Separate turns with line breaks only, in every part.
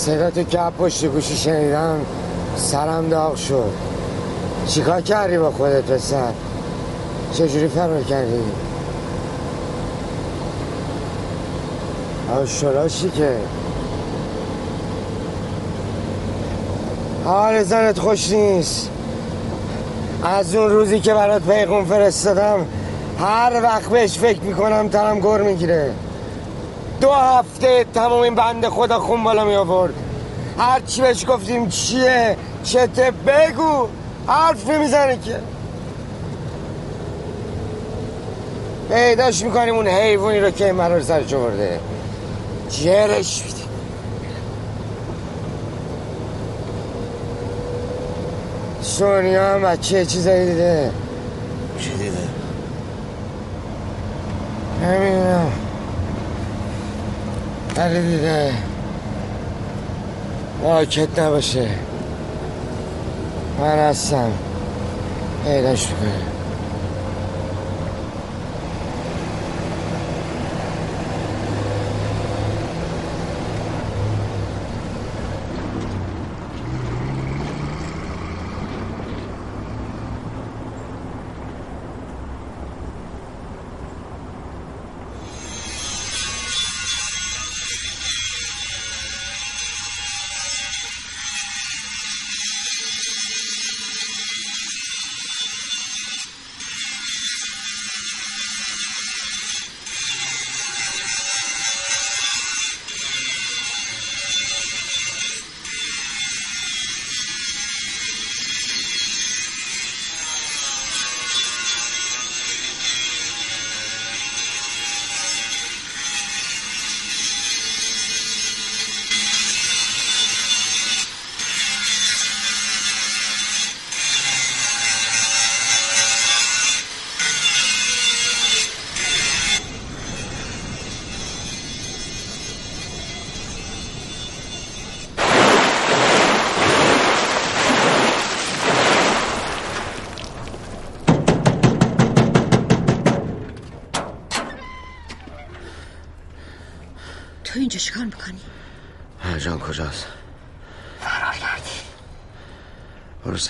صدا تو که پشت گوشی شنیدم سرم داغ شد. چیکار کردی با خودت پسر؟ چجوری فرار کردی؟ آشراشی که؟ حال زنت خوش نیست. از اون روزی که برات پیغون فرستادم هر وقت بهش فکر می‌کنم ترم گر می‌گیره. دو هفته تمام این بند خدا خون بالا می آورد. هر چی بهش گفتیم چیه؟ چته بگو. حرف نمی‌زنه که. پیداش می‌کنیم اون حیوانی رو که این مرار سرش آورده. جرش میدیم سونیا هم بچه چیزایی دیده؟
چی دیده؟
نمی‌دونم. ولی دیده. واکت نباشه. من هستم. پیداش می‌کنم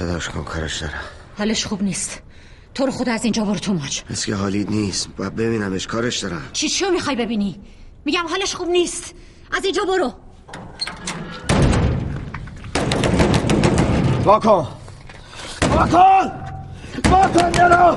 صداش کن کارش دارم.
حالش خوب نیست. تو رو خود از اینجا برو تو ماچ.
مثل که حالیت نیست. باید ببینمش کارش دارم.
چی چیو می‌خوای ببینی؟ میگم حالش خوب نیست. از اینجا برو.
واکن! واکن! واکن درو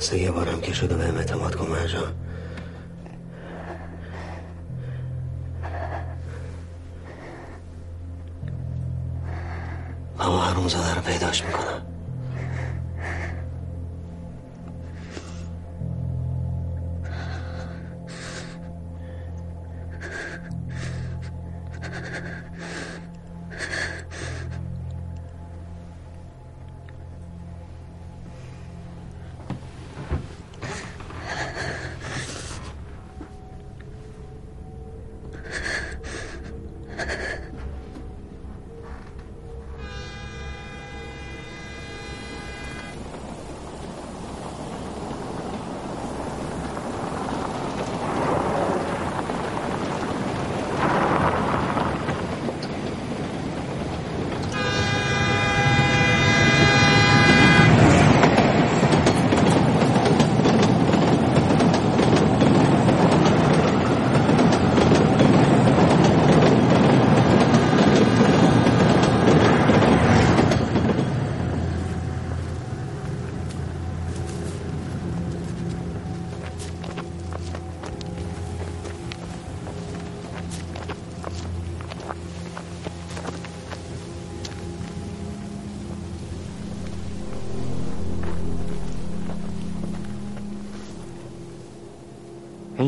مثل یه بارم که شده به اعتماد کن مرجان اما حروم زاده رو پیداش می‌کنم.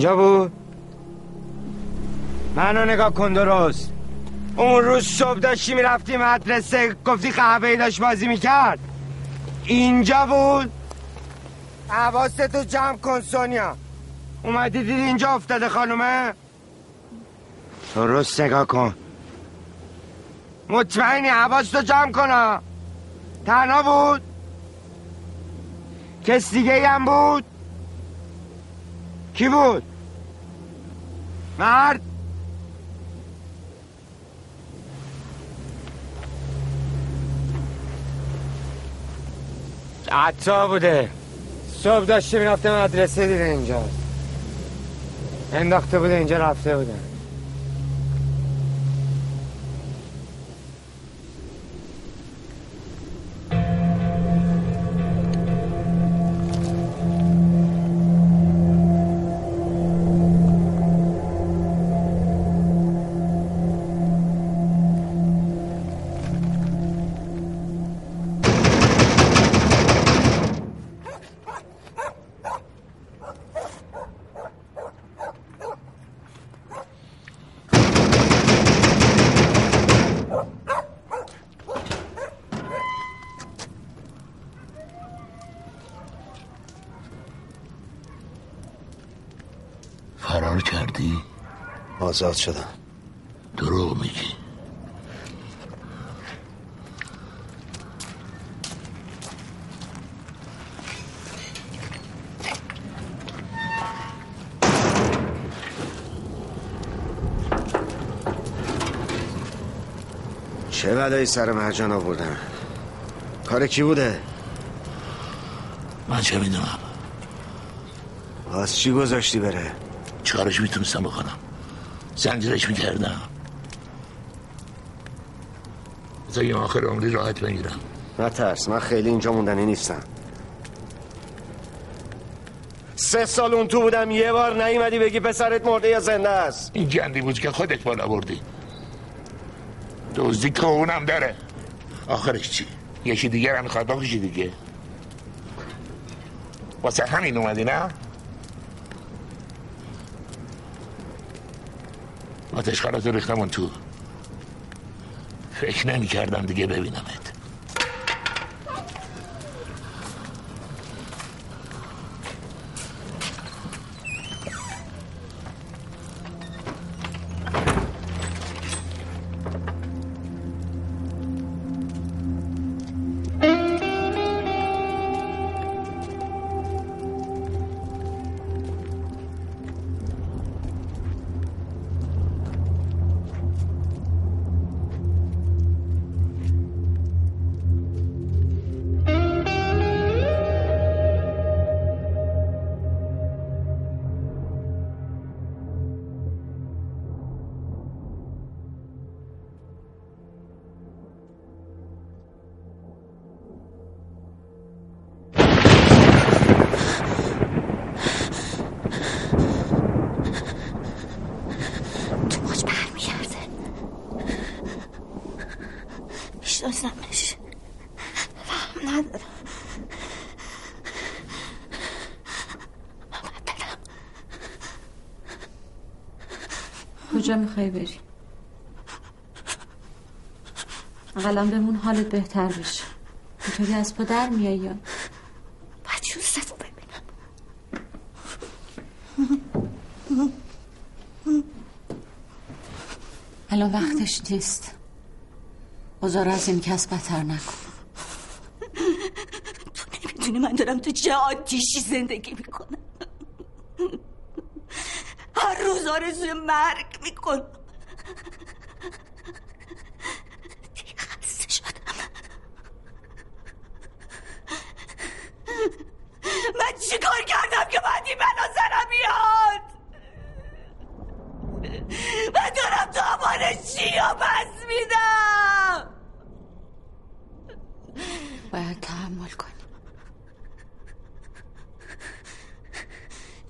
اینجا بود؟ منو نگاه کن درست. اون روز صبح داشتی می‌رفتی مدرسه گفتی قهوه داشت بازی می‌کرد. اینجا بود؟ حواستو جمع کن سونیا. اومدی دیدی اینجا افتاده خانومه؟ درست نگاه کن. مطمئنی حواستو جمع کن. تنها بود؟ کس دیگه هم بود؟ کی بود؟ مرد! عطا بوده. صبح داشته می‌رفته مدرسه دیده اینجا. انداخته بوده اینجا رفته بوده.
آزاد شدم.
دروغ میگی.
چه بلایی سر مرجان آوردن؟ کار کی بوده؟
من چه می‌دونم؟
از چی گذاشتی بره؟
چیکارش می‌تونستم بکنم؟ زنجیرش می‌کردم. بذار یه آخر عمری راحت بگیرم
نه ترس من خیلی اینجا موندنی نیستم. سه سال اون تو بودم یه بار نیومدی بگی پسرت مرده یا زنده است.
این گندی بود که خودت بالا بردی. دزدی که اونم داره. آخرش چی؟ یکی دیگر هم می‌خواد بکشی دیگه. واسه همین اومدی نه؟ آتش خرات ریختم اون تو. فکر نمی کردم دیگه ببینمت.
اقلا بمون حالت بهتر بشه. اینطوری از پا در میای یا؟
یوسف رو ببینم.
الان وقتش نیست. بازار از این کس بدتر نکن.
تو نمی‌دونی من دارم تو چه آتیشی زندگی می‌کنم. هر روز آرزوی مرگ می‌کنم دیگه خسته شدم من چیکار کردم که باید این بلا سرم بیاد من دارم چیا پس میدم.
باید تحمل کنی.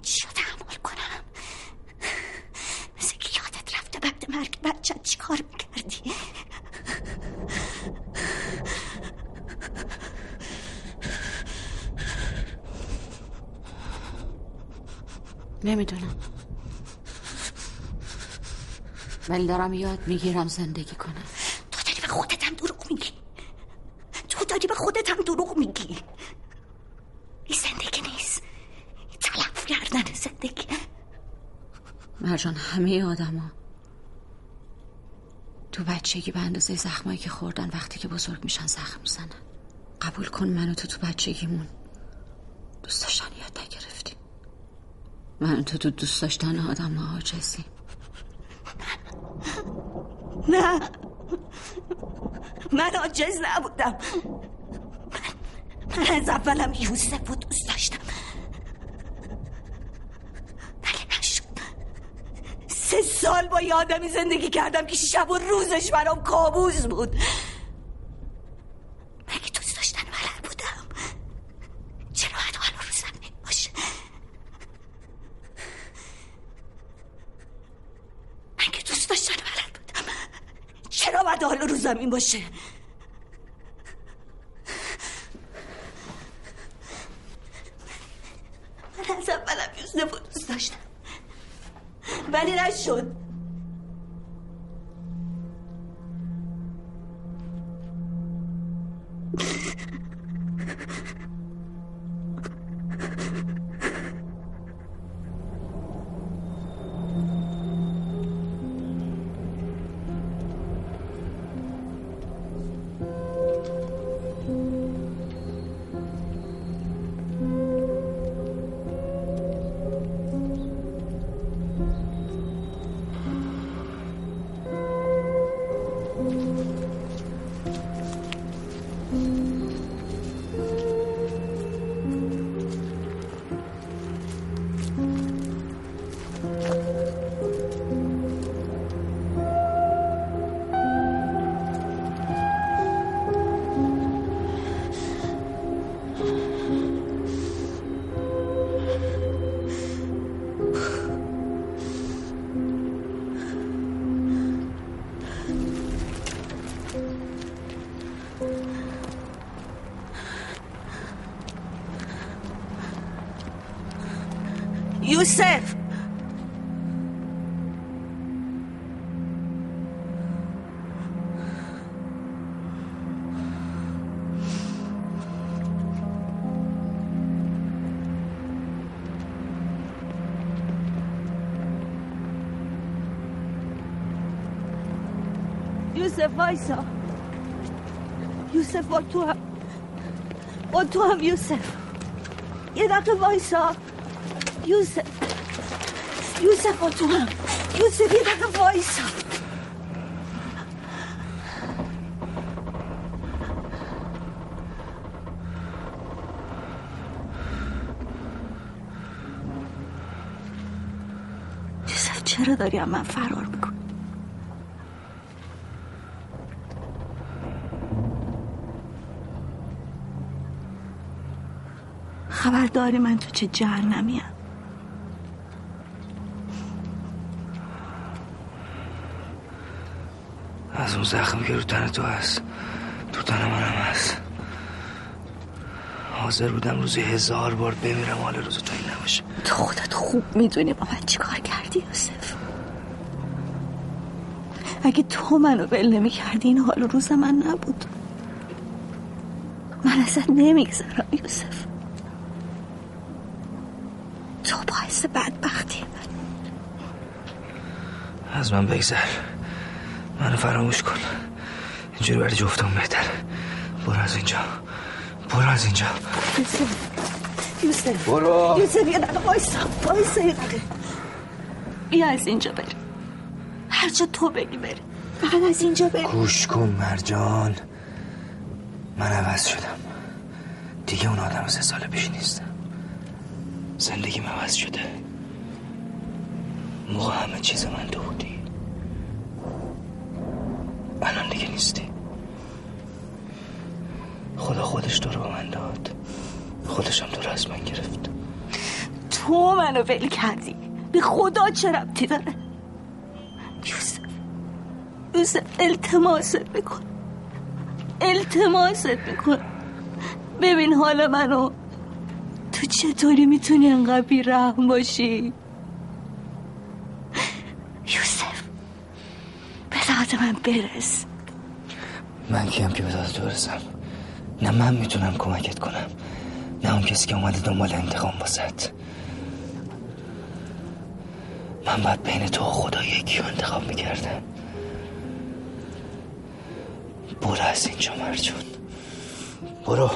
چی رو تحمل کنم؟ مثل که یادت رفته بعد مرگ بچه چی کار می‌کردی؟
نمی‌دونم. ولی دارم یاد می‌گیرم زندگی کنم.
تو داری به خودت هم دروغ میگی. تو داری به خودت هم دروغ میگی. این زندگی نیست. این تلف کردن زندگی.
مرجان همه آدما تو بچگی به اندازه زخمایی که خوردن وقتی که بزرگ میشن زخم می‌زنن. قبول کن منو تو تو بچگیمون دوست داشتن یاد نگرفتیم من تو تو دوست داشتن آدم عاجزی
نه. من عاجز نبودم. من از اولم یوسف رو دوست داشتم. ولی نشد. سه سال با یه آدمی زندگی کردم که شب و روزش برام کابوس بود مگه دوست داشتن ولد بودم چرا باید حال و روزم این باشه مگه دوست داشتن ولد بودم چرا باید حال و روزم این باشه. وایسا یوسف با تو هم با تو هم یوسف. یه دقیقه وایسا. یوسف. یوسف با تو هم. یوسف یه دقیقه وایسا. چرا داری من فرار می‌کنی؟ خبر داری من تو چه جهنمیم
از اون زخمی که رو تن تو هست تو تن منم هست. حاضر بودم روزی هزار بار بمیرم حال روز تو این نباشه.
تو خودت خوب می‌دونی با من چی کار کردی یوسف. اگه تو منو ول نمی کردی این حال روز من نبود. من ازت نمیگذرم یوسف تو باعث بدبختی من
از من بگذر. منو فراموش کن. اینجوری برای جفتم بهتر. برو از اینجا. برو از اینجا.
یوسف. یوسف.
برو.
یوسف یه دقیقه وایسا. وایسا یه دقیقه. بیا از اینجا بریم. هر جا تو بگی بریم. فقط از اینجا بریم.
گوش کن مرجان. من عوض شدم. دیگه اون آدم سه سال پیش نیستم زندگیم عوض شده. موقع همه چیز من تو بودی. نیستی خدا خودش تو رو به من داد. خودشم تو رو از من گرفت.
تو منو ول کردی. به خدا چه ربطی داره؟ یوسف یوسف التماست میکن. التماست میکن. ببین حال منو. تو چطوری می‌تونی انقدر بیرحم باشی؟ یوسف به من برس.
من کیم که داد تو برسم. نه من می‌تونم کمکت کنم. نه اون کسی که اومده دنبال انتقام واسد من باید بین تو خدا یکی رو انتخاب می‌کردم. برو از اینجا مرجون. برو.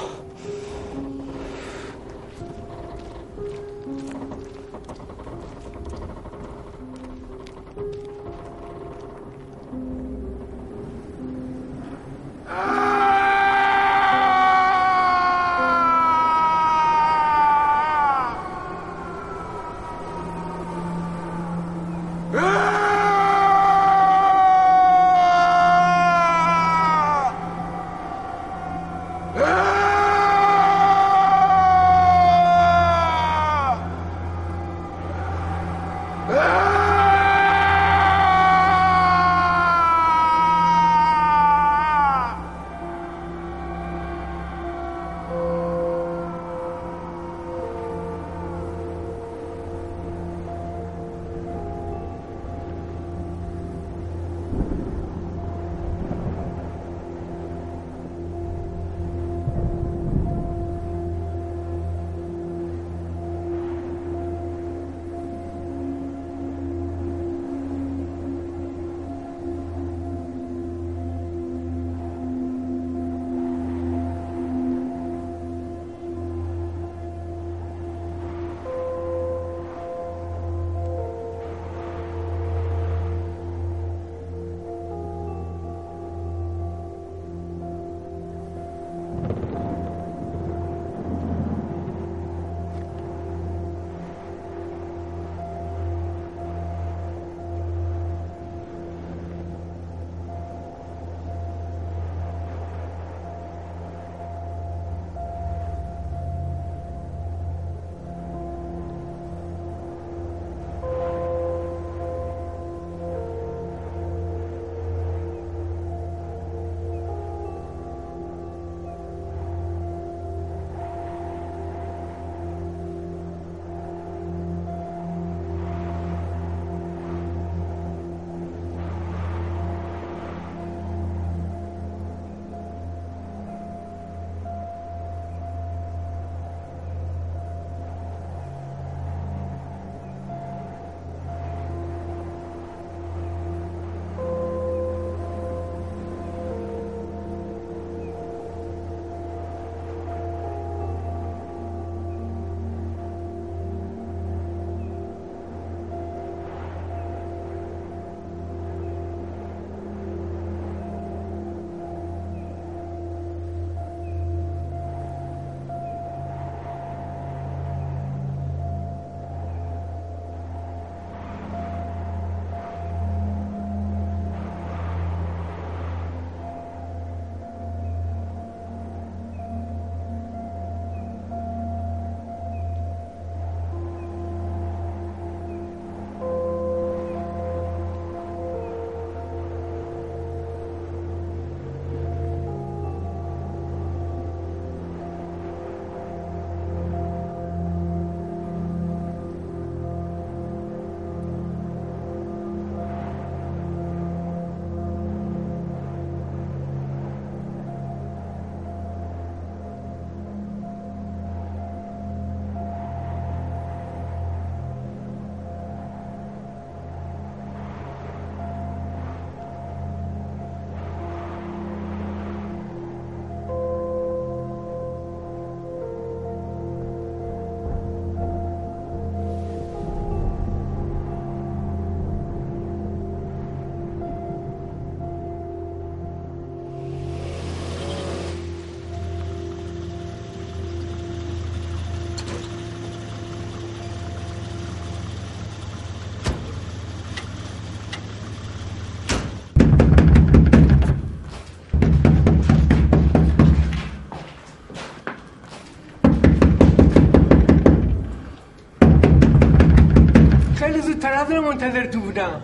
بودم.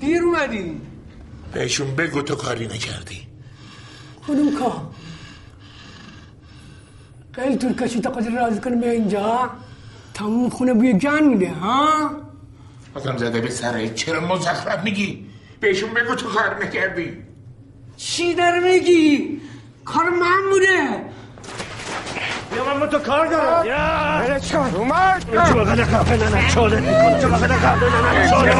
دیر اومدی
بهشون بگو تو کاری نکردی.
کدوم کار خیلی طول کشید تا قدر راضی کنه به اینجا. تموم خونه بوی جان میده ها؟
آدم زده به سرت چرا مزخرف میگی؟ بهشون بگو تو کار نکردی.
چی در میگی؟ کار من بوده.
یا من با تو کار دارم. یا
ولش کن اومد.
تو بغل قهوه ننه چالت می‌کنم تو بغل قهوه چالت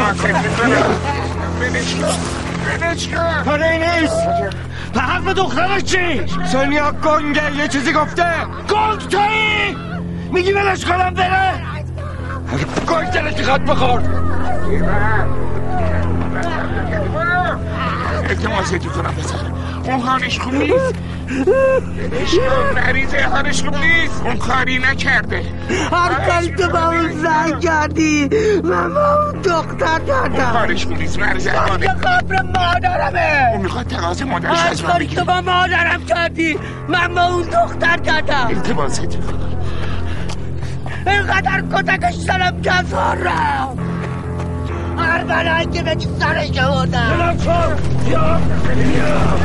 کاری نیست.
به حق دخترش چی؟
سونیا گنگه یه چیزی گفته.
گنگ تویی؟ میگی ولش کنم بره؟
گنگ دلش می‌خواد بخور.
التماست کنم پسر. اون حالش خوب نیست. مریضه حالش خوب نیست. اون کاری نکرده.
هر کاری تو با اون زن کردی من با اون دختر
اون
کردم
کارش خوب نیست حاله
یه قبر مادرمه.
اون می‌خواد تقاض مادرش از من
کاری تو با مادرم کردی من با اون دختر کردم.
التماست کنم
اینقدر کتکش زدم کسار را هر که به سرش آوردم.
بلم کن. یا یا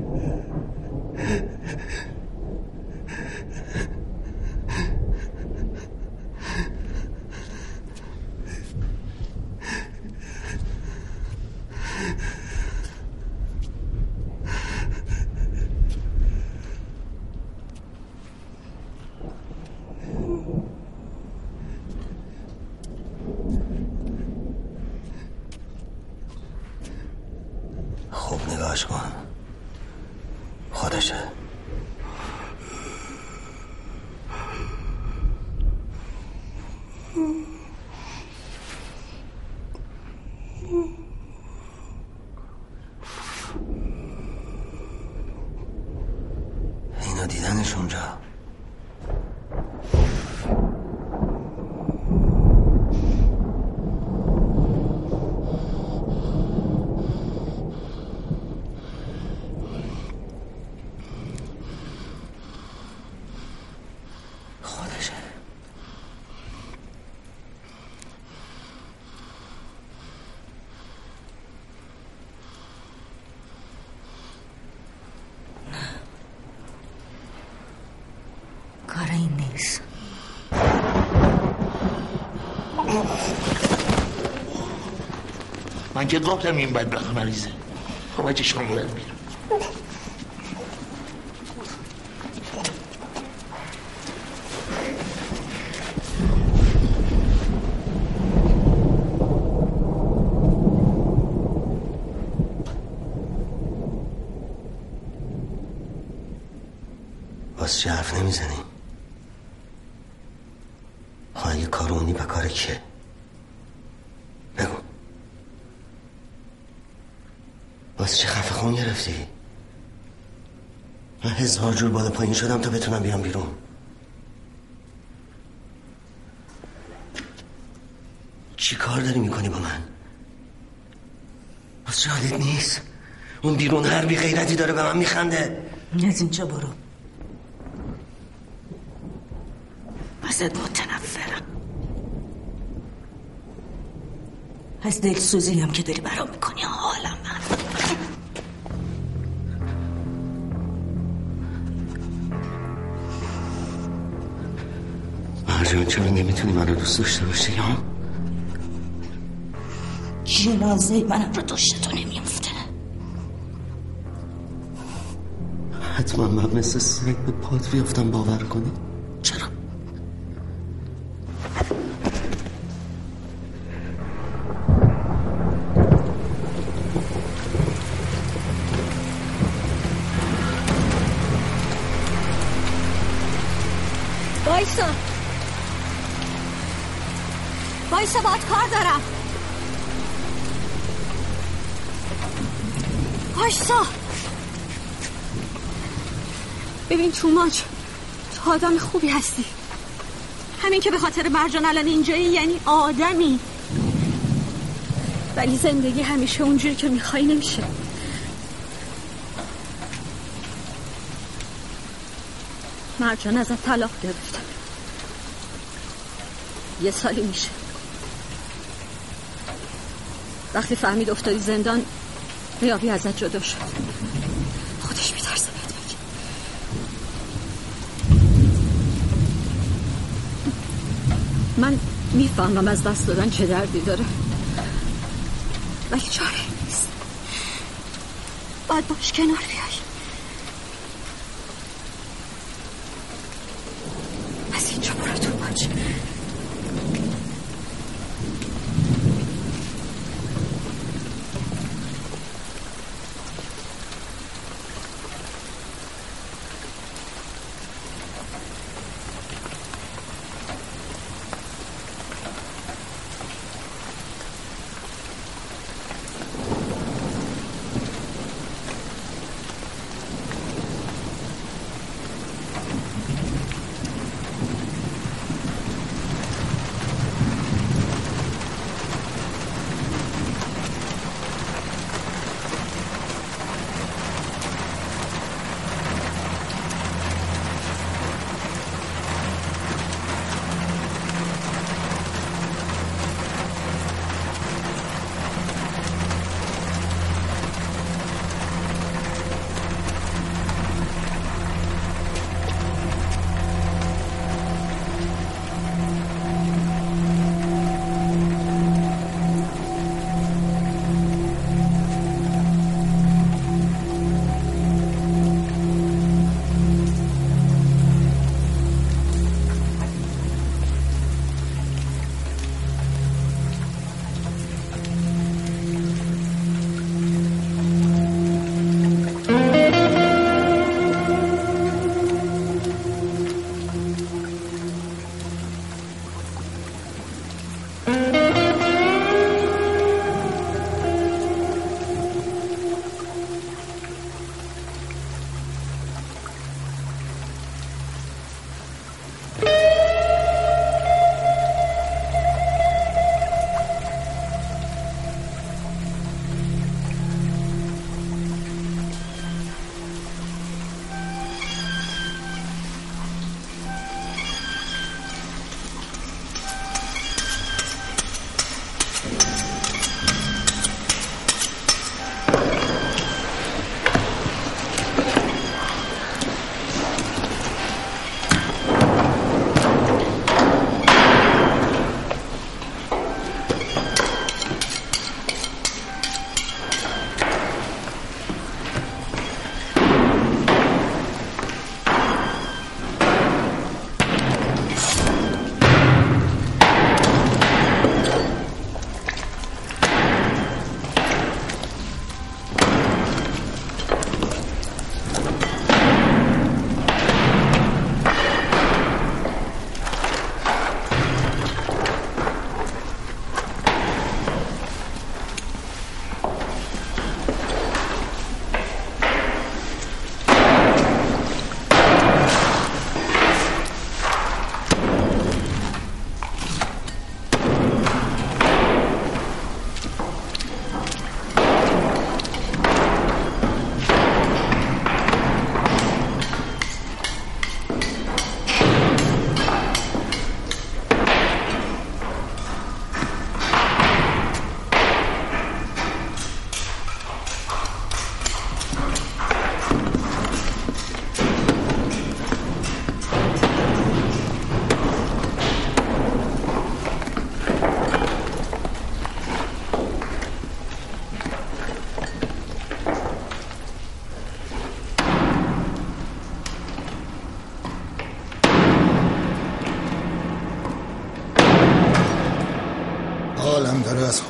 坚守着
من که گفتم این بدبخت مریضه. خب بچه شما برم
گرفتی من هزار جور بالا پایین شدم تا بتونم بیام بیرون. چی کار داری می‌کنی با من؟ از شادت نیست. اون بیرون هر بی غیرتی داره به من میخنده.
از اینجا برو.
ازت متنفرم. از دلسوزی هم که داری برام می‌کنی حالم من
مرجان چرا نمی‌تونی منو دوست داشته باشی ها
جنازه منم رو داشته تو نمیفته
حتما من مثل سگ به پات بیافتم باور کنی
کار دارم. وایسا. ببین توماج تو آدم خوبی هستی. همین که به خاطر مرجان الان اینجایی یعنی آدمی. ولی زندگی همیشه اونجوری که می‌خوای نمیشه. مرجان ازت طلاق گرفت. یه سالی میشه. وقتی فهمید افتادی زندان ریابی ازت جدا شد. خودش میترسه بهت بگه. من می‌فهمم از دست دادن چه دردی داره. ولی چاره نیست. باید باش کنار بیای.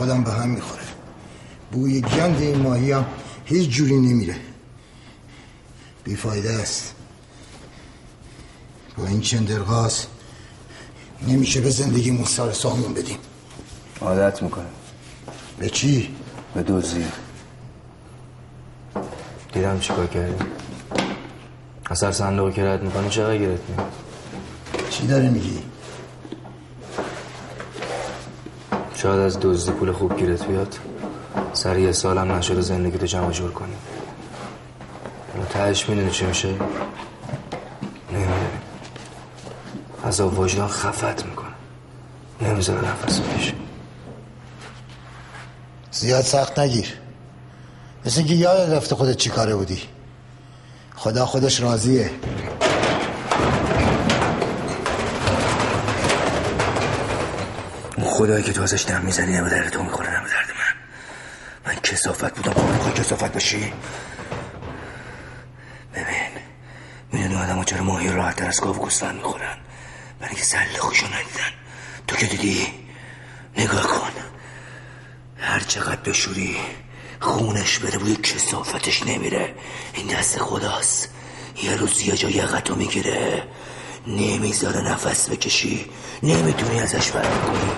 خودم به هم می‌خوره. بوی گند این ماهی هم هیچ جوری نمیره. بیفایده است. با این چندرغاز نمیشه به زندگی مستار سامون بدیم.
عادت می‌کنه
به چی؟
به دوزی دیدم چیکار کردی. اثر صندوق که رد می‌کنی؟ چقدر گرفت
چی داری میگی؟
شاید از دزدی پول خوب گیرت بیاد. سر یه سالم نشده زندگی تو جمع جور کنی. اما تهش می‌دونی چی میشه؟ نمی‌دونی. از وجدان خفت می‌کنه نمی‌ذاره نفس بکشی.
زیاد سخت نگیر. مثل اینکه یاد رفته خودت چی کاره بودی. خدا خودش راضیه.
خدایی که تو ازش دم می‌زنی نه به درد تو می‌خوره نه به درد من. من کسافت بودم. تو می‌خوای کسافت باشی؟ ببین می‌دونی آدم ها چرا ماهی راحت تر از گاو می‌خورن؟ برای اینکه سله خوشو ندیدن. تو که دیدی؟ نگاه کن. هر چقدر بشوری خونش بره بوی کسافتش نمیره. این دست خداست. یه روز یه جا یقتو می‌گیره. نمی‌ذاره نفس بکشی. نمی‌تونی ازش بر کنی.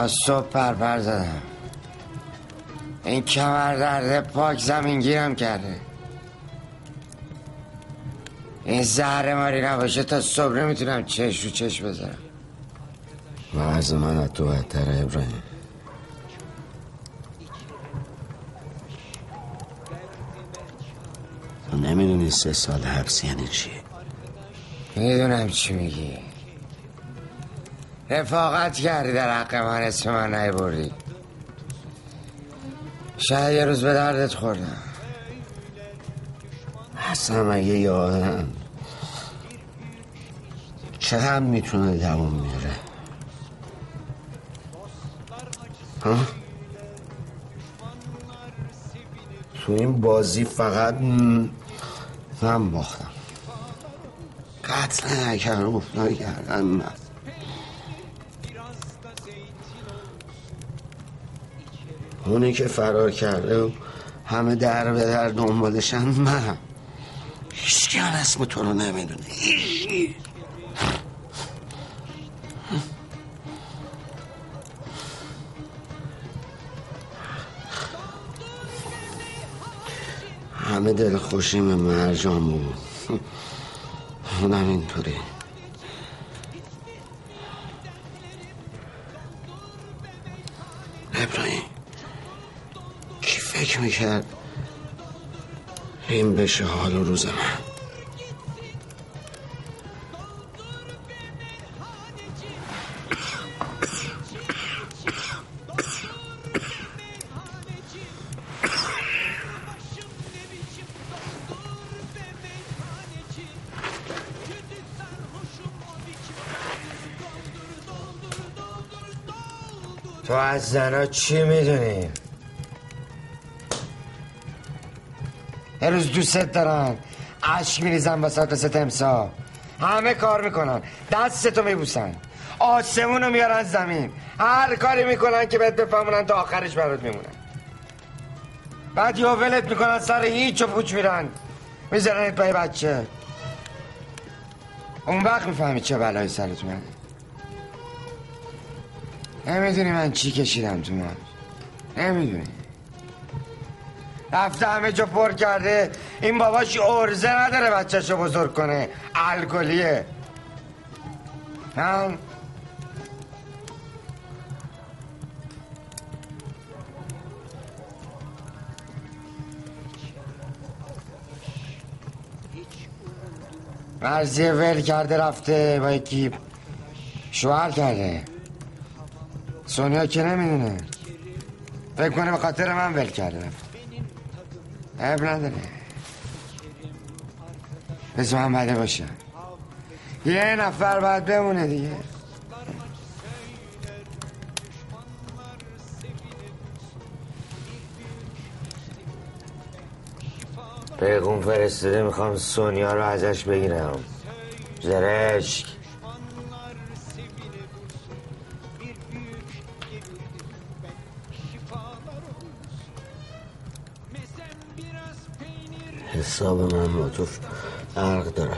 تا صبح پرپر زدم. این کمر درد پاک زمین گیرم کرده. این زهر ماری نباشه تا صبح نمی‌تونم چش رو چش بذارم.
وضع من از تو بدتره ابراهیم. تو نمی‌دونی سه سال حبس یعنی چی؟
می‌دونم چی میگی. رفاقت کردی در حق من اسم من نیبردی. شاید یه روز به دردت خوردم.
اصلا مگه یه آدم چقدر می‌تونه دوام میاره ها؟ تو این بازی فقط من باختم. قتل نکردم افتاد کردن من اونی که فرار کرده و همه در به در دنبالشن من هیچ هم اسم تو رو نمی‌دونه. همه دل خوشیم مرجان بود. اونم اینطوری. می‌کرد این بشه حال و روز من
تو از زنا چی می‌دونی؟ یه روز دوست دارن. عشق میریزن وسط ست امسا همه کار می‌کنن. دستتو میبوسن. آسمونو میارن زمین. هر کاری می‌کنن که بهت بفهمونن تا آخرش برات میمونن. بعد یا ولت می‌کنن سر هیچ و پوچ میرن. می‌ذارن پای بچه. اون وقت می‌فهمی چه بلایی سرت اومده نمی‌دونی من چی کشیدم تو من نمی‌دونی. رفته همه جا پر کرده. این باباش ارزه نداره بچهشو بزرگ کنه. الکلیه. من مرزی ول کرده رفته با یکی شوهر کرده. سونیا که نمی‌دونه. فکر کنه به خاطر من ول کرده رفت عیب نداره. بس من بده باشه یه نفر باید بمونه دیگه. پیغون فرستاده می‌خوام سونیا رو ازش بگیرم. زرشک.
حساب من با تو فرق داره.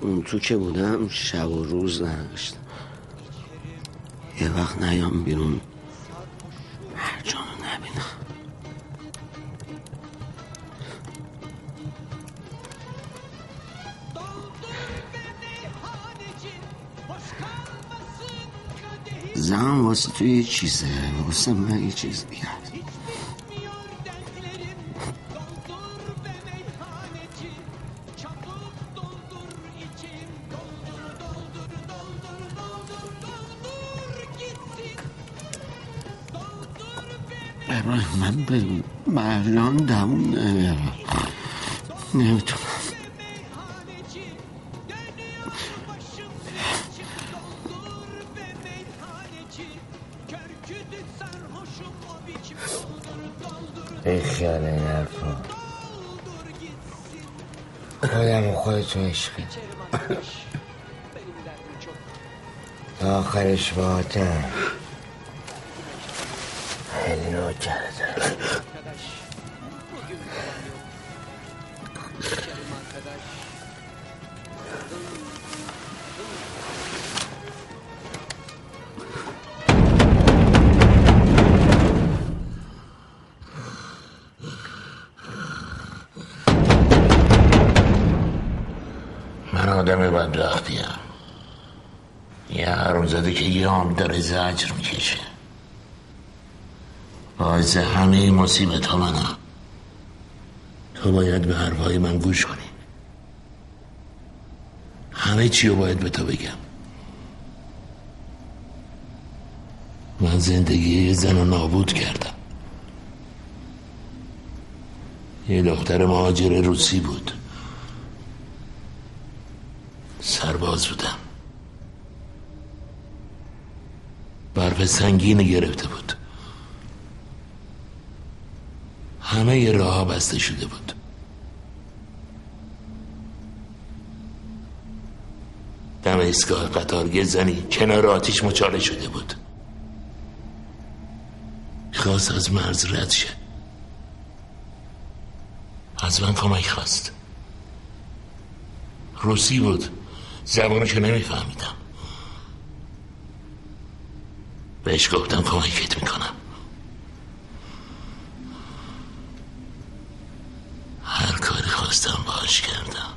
اون تو که بودم شب و روز نداشتم. یه وقت نیام بیرون. هر جانو نبینم. زن واسه تو یه چیزه. واسه من یه چیز دیگه ابراهیم من به مرجان دوم نمیارم نمی‌تونم
ای خیال این حرفا. آدم خودتون عشقی تا آخرش باهاتم
داره زجر می‌کشه. باعث همه مصیبت ها منم تو باید به حرفهای من گوش کنی. همه چی رو باید به تو بگم. من زندگی یه زن رو نابود کردم. یه دختر مهاجر روسی بود. سنگین گرفته بود. همه راه بسته شده بود. دم ایستگاه قطار زنی کنار آتیش مچاله شده بود. خواست از مرز رد شه. از من کمک خواست. روسی بود. زبانشو نمیفهمیدم. بهش گفتم کمکت می‌کنم. هر کاری خواستم باش کردم.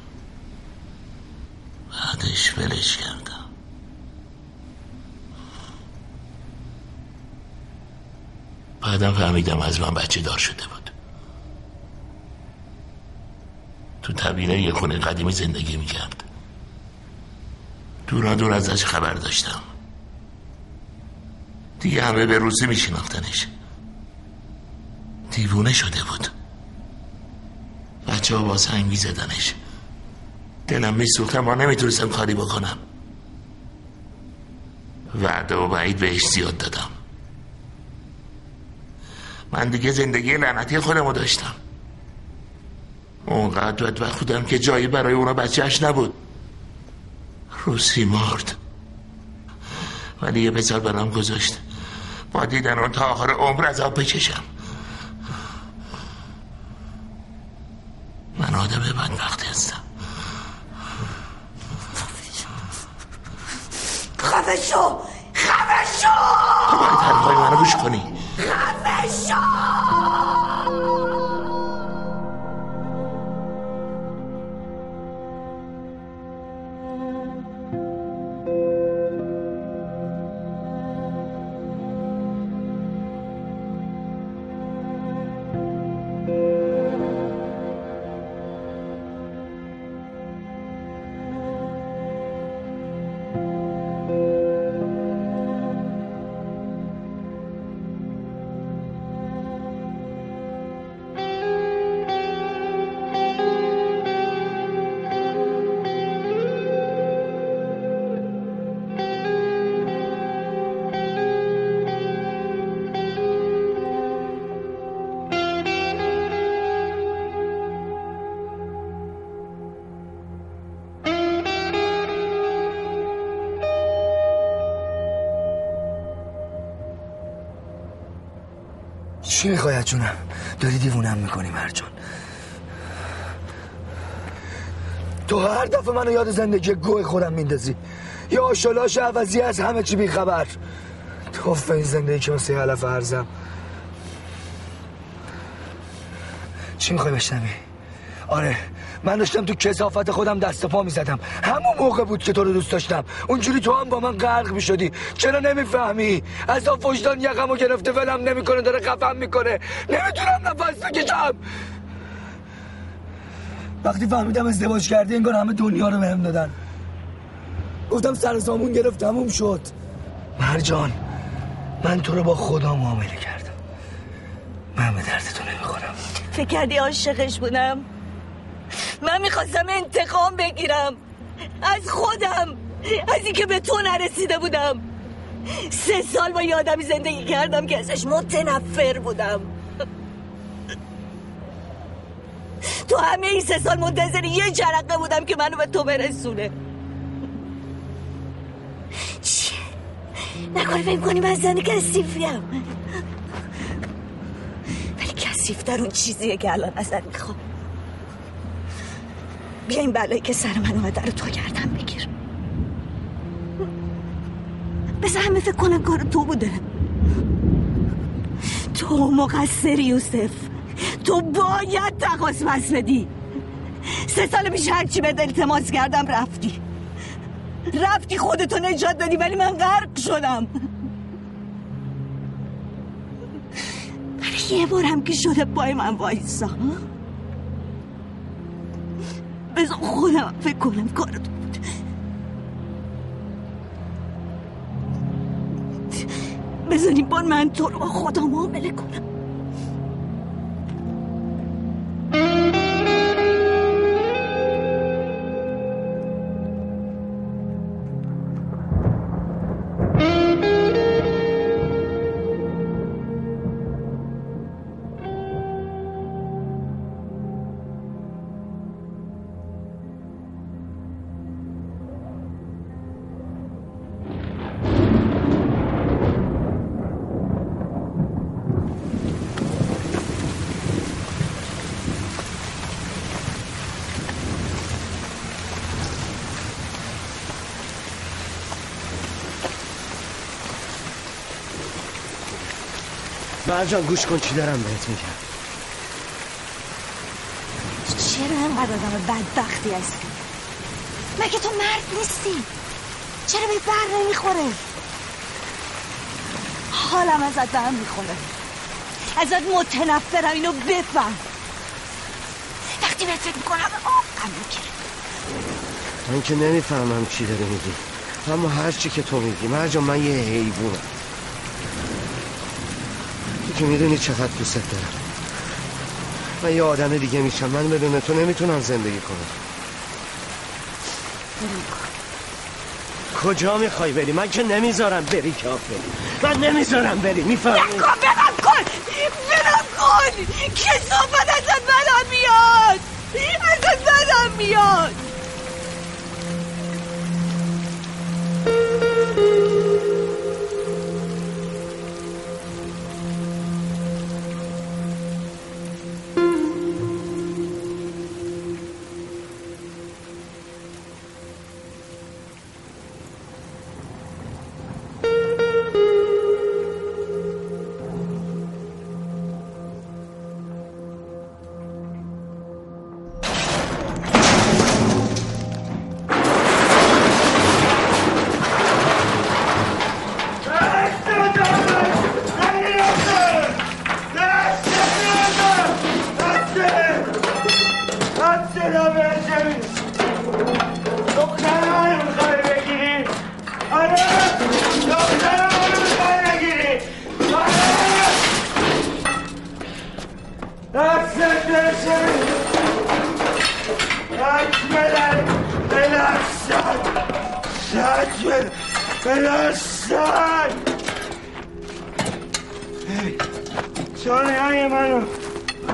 بعدش ولش کردم. بعدم فهمیدم از من بچه دار شده بود. تو طبیله یه خونه قدیمی زندگی می‌کرد. دورا دور ازش خبر داشتم. دیگه همه به روزی میشناختنش. دیوونه شده بود. بچه ها با سنگ میزدنش دلم میسوختم ما نمی‌تونستم کاری بکنم. وعده و بعید بهش زیاد دادم. من دیگه زندگی لعنتی خودمو داشتم. اونقدر بدبخت بودم که جایی برای اونا بچهش نبود. روسی مرد. ولی یه پسر برام گذاشت. با دیدن اون تا آخر عمر از آب بکشم.
می‌خوای جونم. داری دیوونم می‌کنی مرجان تو هر دفعه منو یاد زندگی گوه خودم میندازی. یا آشالاش عوضی از همه چی بیخبر. توف این زندگی که واسه علف ارزم. چی می‌خوای بشنوی؟ آره من داشتم تو کسافت خودم دست پا می‌زدم. همون موقع بود که تو رو دوست داشتم. اونجوری تو هم با من غرق می‌شدی. چرا نمی‌فهمی؟ از وجدان یقمو گرفته ولم نمی‌کنه داره خفم می‌کنه. نمی‌تونم نفس بکشم. وقتی فهمیدم ازدواج کردی انگار همه دنیا رو بهم دادن. گفتم سر سامون گرفت تموم شد. مرجان من تو رو با خدا معامله کردم. من به درد تو نمی‌خورم.
فکر کردی عاشقش بودم؟ من می‌خواستم انتقام بگیرم. از خودم. از اینکه به تو نرسیده بودم. سه سال با یه آدمی زندگی کردم که ازش متنفر بودم. تو همه این سه سال منتظر یه جرقه بودم که منو به تو برسونه. چیه؟ نکنه فکر کنی من زنی کسیفیم ولی کسیفتر اون چیزیه که الان ازت می‌خوام. بیا این بلایی که سر من اومده رو تو کردم بگیر. بذار همه فکر کنم کار تو بوده. تو مقصری یوسف. تو باید تقاس بس بدی. سه سال پیش هرچی به التماس کردم رفتی. رفتی خودتو نجات دادی ولی من غرق شدم. برای یه بارم که شده پای من وایسا. بذار خودم فکر کنم کارت بود بذار این بار من تو رو با خدا معامله کنم
مرجان گوش کن چی دارم بهت میگم.
چرا انقدر آدم بدبختی هستی؟ مگه تو مرد نیستی؟ چرا به بر نمی‌خوره؟ حالم ازت به هم می‌خوره. ازت متنفرم اینو بفهم. وقتی بهت فکر می‌کنم آقم می‌گیره
من که نمی‌فهمم چی داری میگی. اما هر چی که تو میگی مرجان من یه حیوانم. که می‌دونی چقدر دوست دارم. من یه آدم دیگه میشم. من بدون تو نمی‌تونم زندگی کنم. کجا می‌خوای بری؟ من که نمی‌ذارم بری کافه من نمی‌ذارم بری می‌فهمی؟
کن برم کن. برم کن. کسافت ازت بدم میاد ازت بدم میاد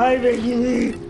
driving me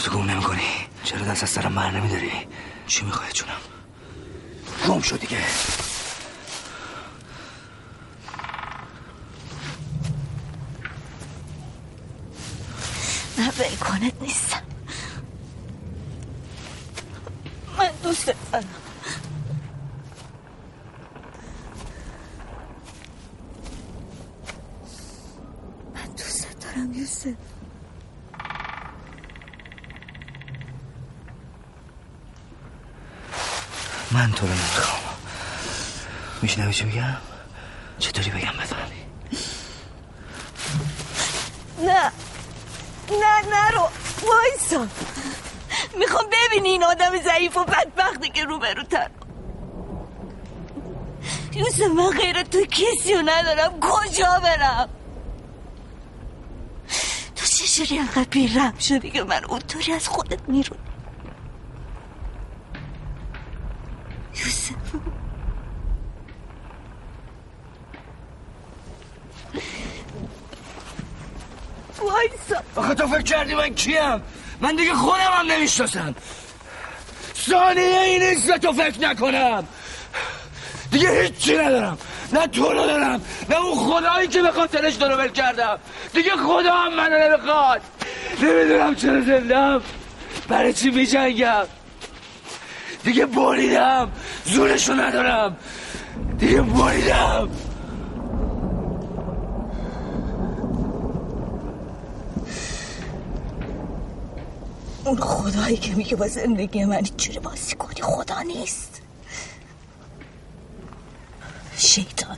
چرا گرتو گم نمی کنی چرا دست از سرم بر نمیداری؟ چی می‌خوای جونم؟ گم شد دیگه
من بیکنت نیستم من دوست دارم من دوست دارم یوسف
من تو رو نمی‌خوام میشنوی چی میگم چطوری بگم بفهمی
نه نه نرو وایسا می‌خوام ببینی این آدم ضعیف و بدبختی که روبروتن یوسف من غیر تو کسی رو ندارم کجا برم تو چجوری انقدر بیرم شدی که من اونطوری از خودت میرون یوسف وایسا
آخه تو فکر کردی من کیم؟ من دیگه خودم هم نمی‌شناسم. ثانیه این نیست تو فکر نکنم. دیگه هیچی ندارم. نه تو رو دارم نه اون خدایی که به خاطرش تو رو ول کردم. دیگه خدا هم منو نمی‌خواد. نمی‌دونم چرا زندم. برای چی میجنگم؟ دیگه بریدم. زورشو ندارم. دیگه بریدم.
اون خدایی که میگه با زندگی من اینجوری بازی کنی خدا نیست. شیطان.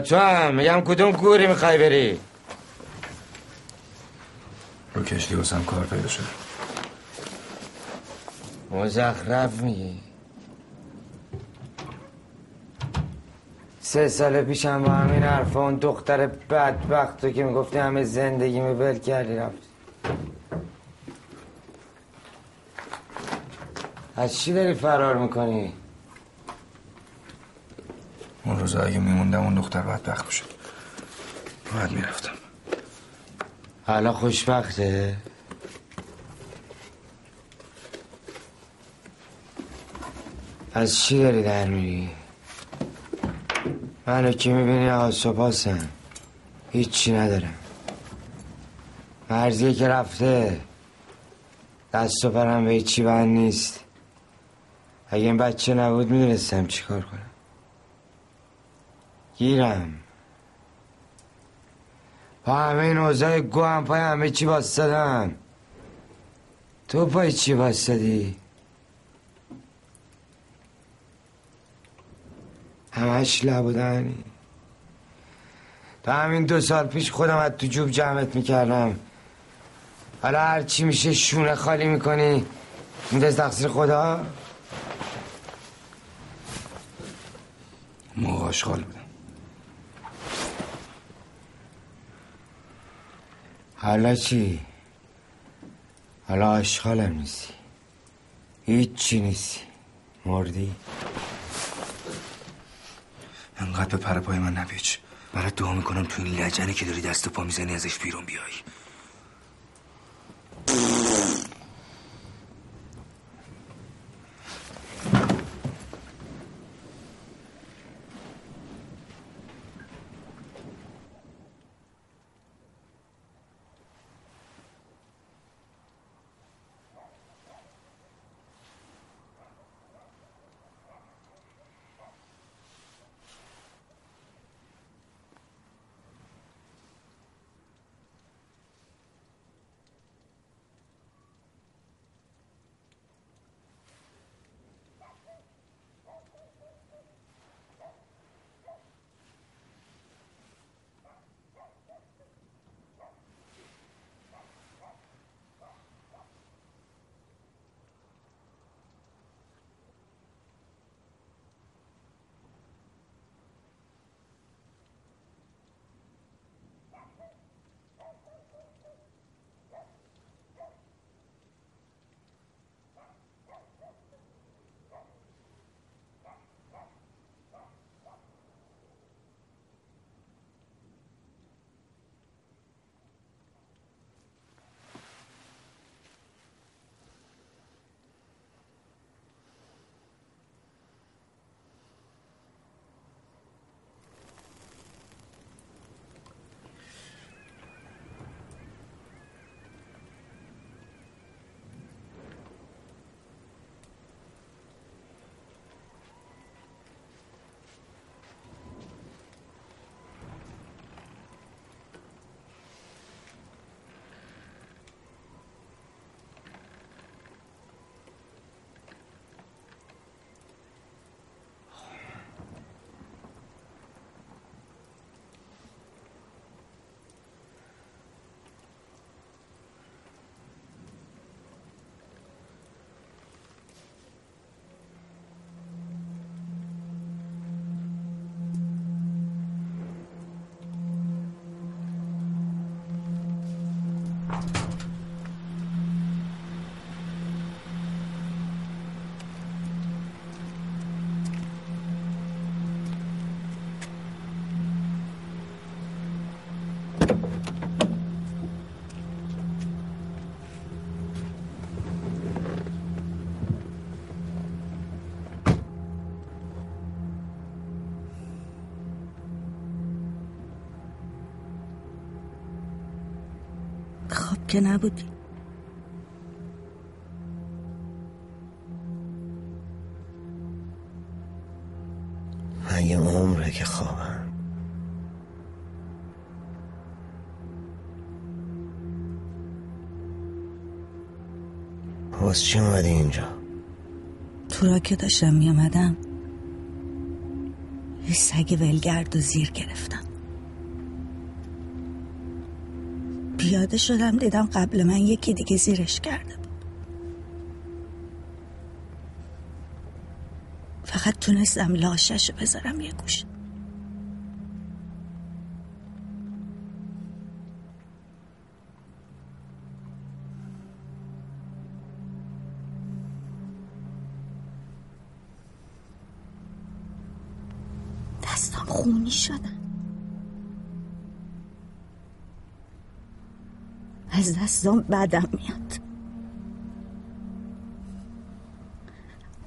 تو هم میگم کدوم کوری می‌خوای بری؟
رو کشتی واسم کار پیدا شد
مزخرف میگی سه سال پیشم با همین حرفا اون دختر بدبخت تو که می‌گفتی همه زندگی می ول کردی رفتی از چی داری فرار می‌کنی؟
روزا اگه میموندم اون دختر بدبخت بشه باید می‌رفتم.
حالا خوشبخته؟ از چی داری در میری؟ منو که می‌بینی آسوپاسم هیچی ندارم. مرزیه که رفته دست و پرم به هیچی بند نیست. اگه این بچه نبود می‌دونستم چی کار کنم. گیرم پا همه این اوضاع گو هم پای همه چی باستادم تو پای چی باستادی همش لبودنی تا همین دو سال پیش خودم از تو جوب جمعت می‌کردم. حالا هر چی میشه شونه خالی می‌کنی. میده تقصیر خدا؟
موقع آشغال بودم
حالا چی؟ حالا آشغالم نیستی هیچ چی نیستی مردی؟
انقدر به پر پای من نپیچ برات دعا می‌کنم تو این لجنی که داری دست و پا می‌زنی ازش بیرون بیای
که نبودی.
مگه عمره که خوابم؟ باز چی اومدی اینجا؟
تو را که داشتم میامدم یه سگ ولگرد و زیر گرفتم. پیاده شدم دیدم قبل من یکی دیگه زیرش کرده بود. فقط تونستم لاشش بذارم یه گوش. دستم خونی شدن. از دستم بدم میاد.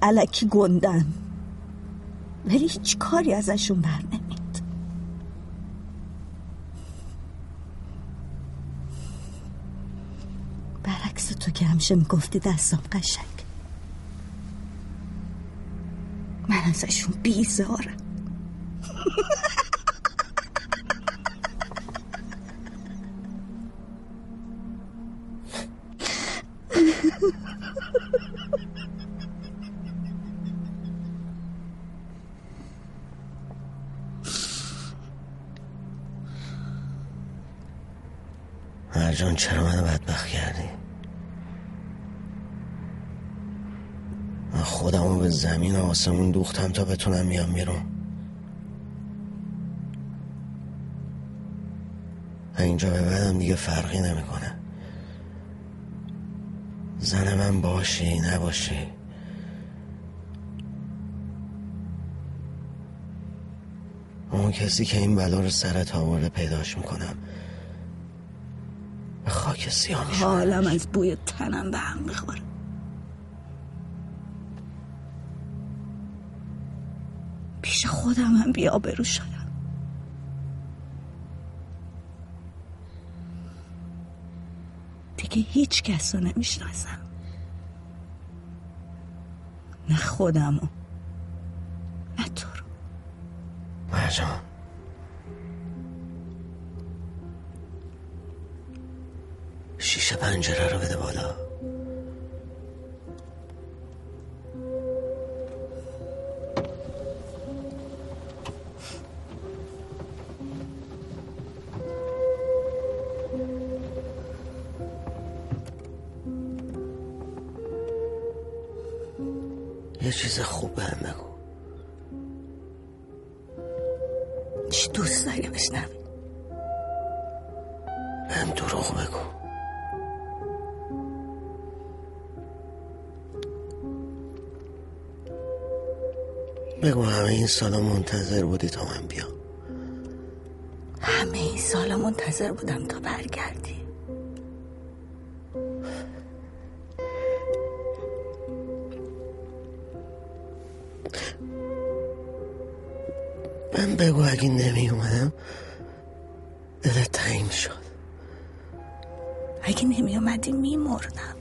علکی گندن ولی هیچ کاری ازشون بر نمیاد. برعکس تو که همیشه می‌گفتی دستم قشنگ. من ازشون بیزارم.
آسمون دوختم تا بتونم میام بیرون. اینجا به بعدم دیگه فرقی نمی‌کنه. زن من باشی نباشی. اون کسی که این بلا رو سرت تاورده پیداش می‌کنم. به خاک سیاه
حالم از بوی تنم به هم می‌خوره. خودم هم بیا برو شدم دیگه هیچ کس رو نمی‌شناسم. نه خودمو نه تو رو.
مرجان. شیشه پنجره
چی دوست داری بشنوی
بهم دروغ بگو. بگو همه این سالا منتظر بودی تا من بیام.
همه این سالا منتظر بودم تا برگردی.
اگه نمی اومدم دلت تنگ شد.
اگه نمی اومدی میمردم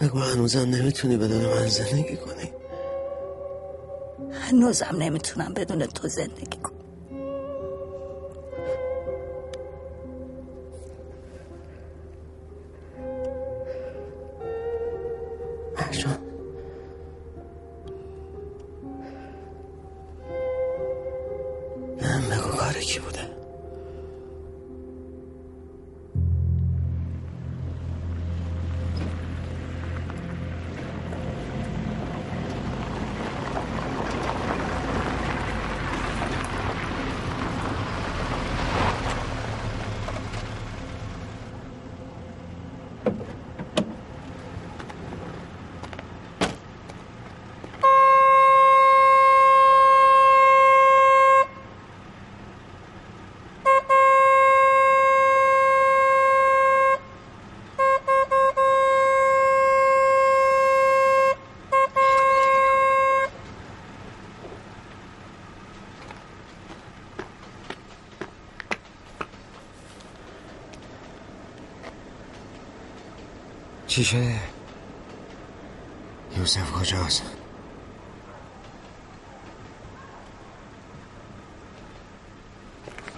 بگو هنوزم نمی‌تونی بدون من زندگی کنی.
هنوزم نمی‌تونم بدون تو زندگی
چی شده؟ یوسف کجاست؟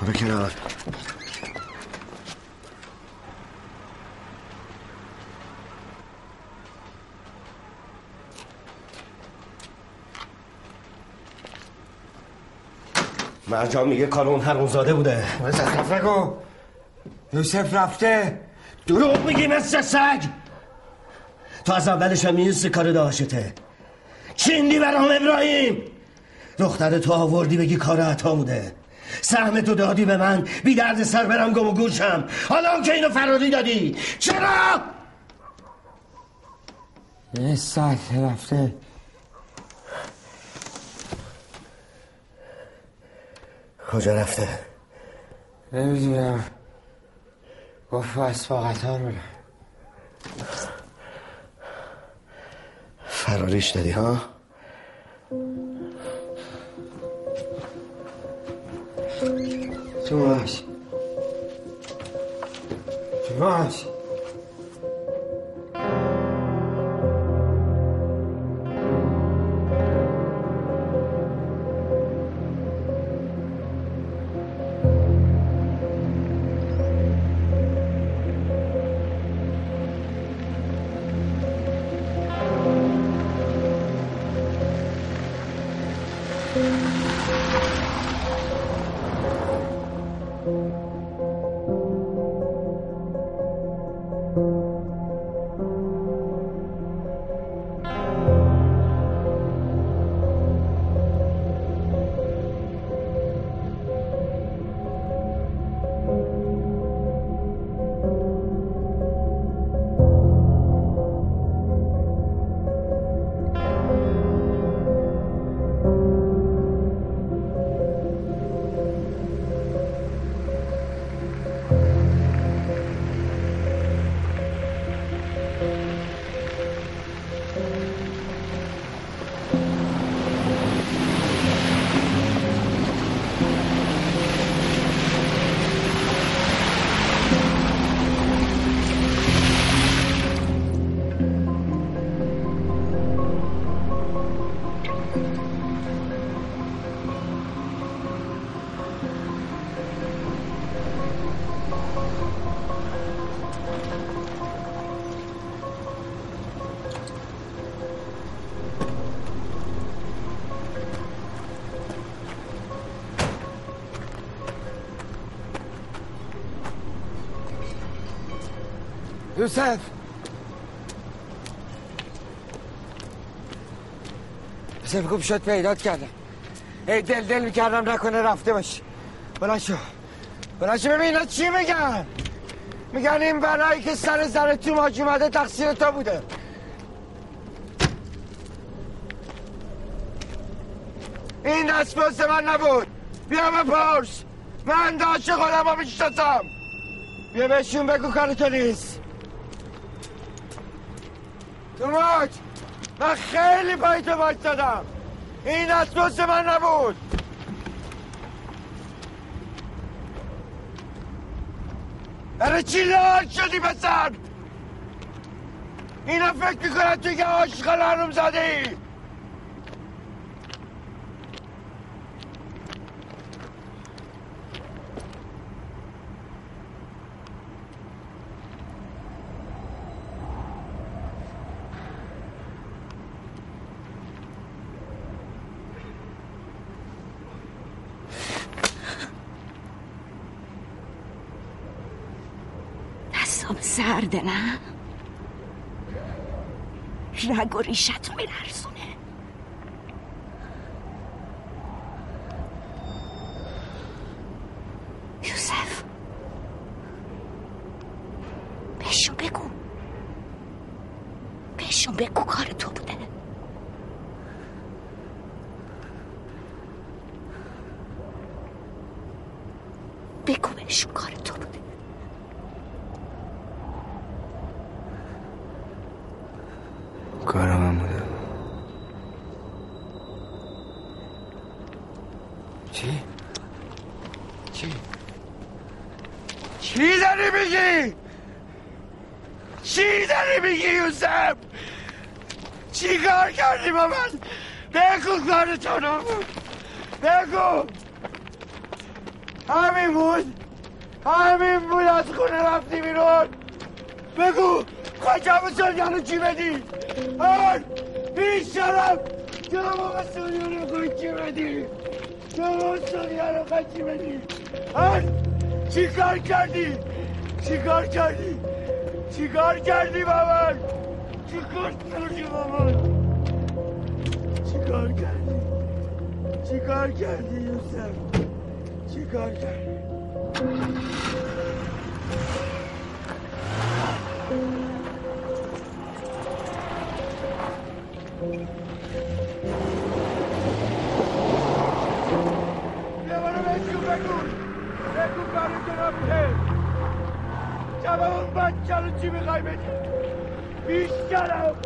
برو کنار. مرجان میگه کار اون حرومزاده بوده.
مزخرف نگو یوسف رفته.
دروغ میگی مثل سگ. تو از اولش هم می‌دونستی کار داشته. چیندی برام ابراهیم؟ دختر تو آوردی بگی کار عطا بوده. سهم تو دادی به من. بی درد سر برم گم و گوشم. حالا که اینو فراری دادی. چرا؟
یه ساعت رفته.
کجا رفته؟
نمی‌دونم. گفت بس با قطار برم
فراریش دادی ها؟
تو باش یوسف یوسف خوب شد پیدات کردم ای دل دل می‌کردم نکنه رفته باشی بلند شو بلند شو ببین چی میگن میگن این بلایی که سر زر تو ماج اومده تقصیر تو بوده این دست من نبود بیا بپرس من داشت خودم میشتم بیا بهشون بگو کار تو نیست تو ماج من خیلی پای تو باید دادم این دست پست من نبود. برای چی لال شدی پسر؟ اینا فکر می‌کنن توی که عاشق حروم زاده ای
دستام سرده نه رگ و ریشتو میلرزونه یوسف بهشون بگو بهشون بگو کار تو بوده بگو بهشون کار تو بوده
کار من بوده
چی؟ چی؟ چی داری میگی؟ چی داری میگی یوسف؟ چی کار کردی با من؟ بگو کارتون رو. بگو. همین بود. همین بود از خونه رفتی بیرون. بگو. خواهجم سالیانو چی بدی؟ آن. بیش شرف جناب سالیانو خواهی چی بدی؟ جناب سالیانو خواهی چی بدی؟ آن. چی کار کردی؟ چی کار کردی؟ چی کار کردی با من؟ چی کار کردی با من؟ چی کار کردی یوسف؟ چی کار کردی؟ بیا بهشون بگو کارتون رفته جواب اون بچه رو چی می‌خوای بیشترم بیشترم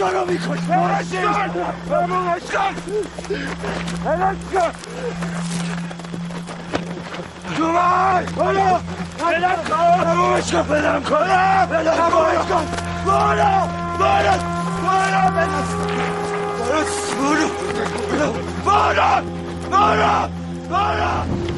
تو
رو می‌کشه برش کن برش برو بدم کن برش کن بدم کن برش کن برو برو برو برو برو برو برو برو برو.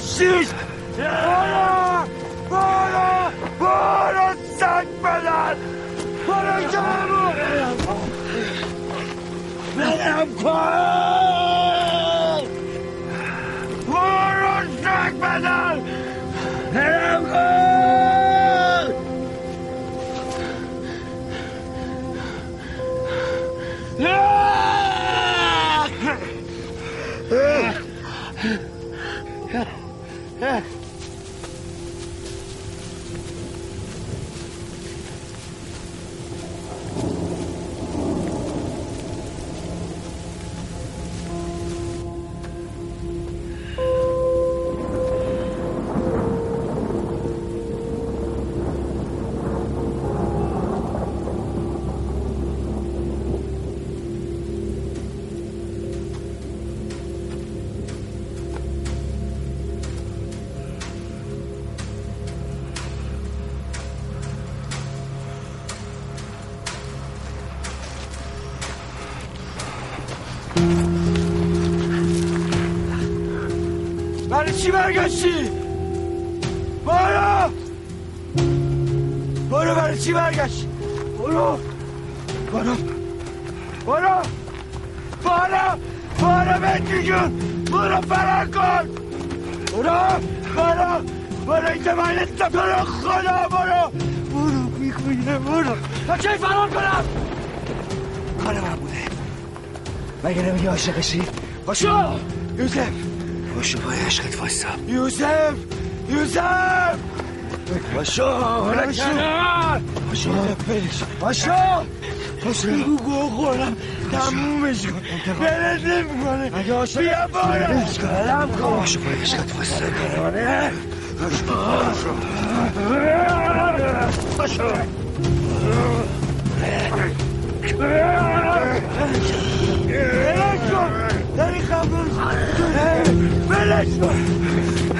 shoes! Yeah. چی برگشتی؟ برو برو برای چی برگشتی؟ برو برو برو برو برو بنجی جون برو فرار کن برو برو برو اینجا من برو خدا برو برو می‌کنه برو چه فرار کنم کار من بوده مگه نمیگی عاشقشی باشو یوسف
باشو پای عشقت وایسا.
یوسف! یوسف! باشو باشو باشو باشو باشو بگو گو خورم. تمومش کن. بلد نمی‌کنه. بیا بارو بلم کن.
باشو پای عشقت وایسا.
باشو بلش
Krishna!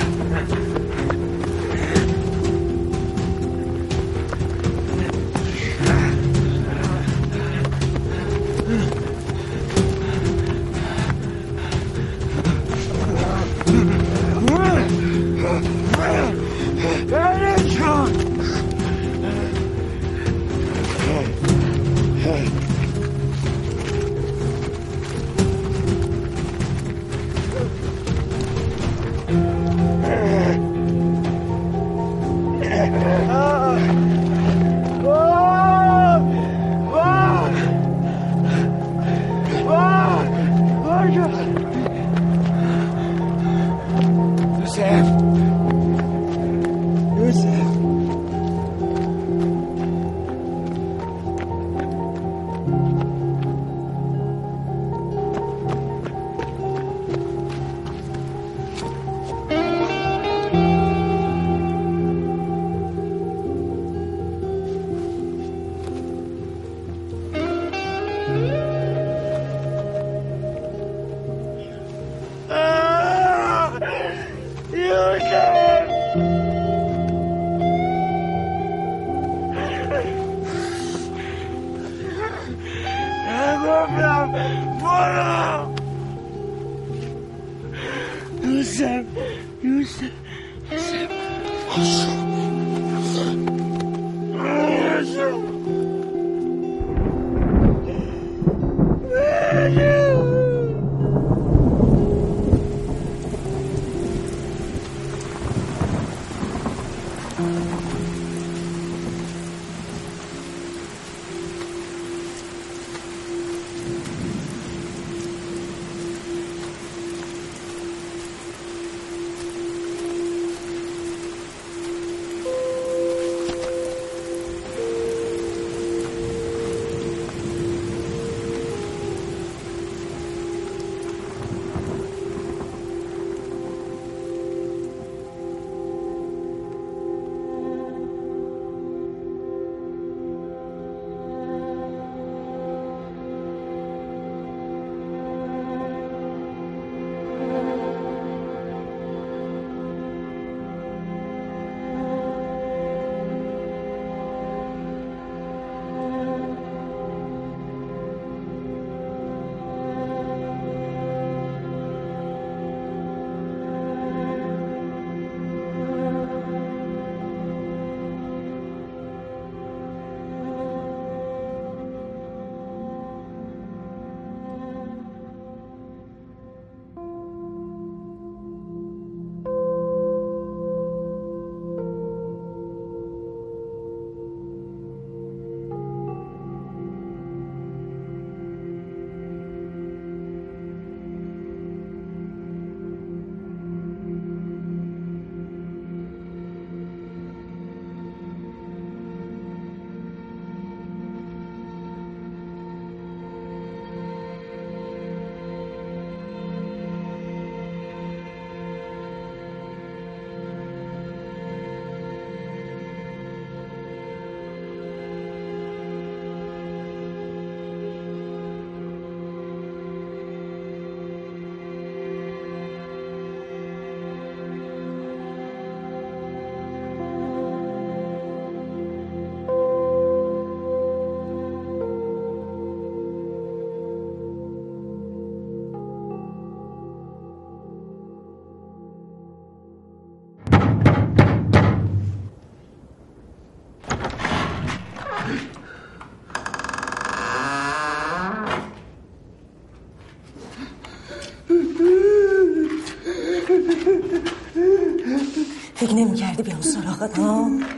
بیام سراغت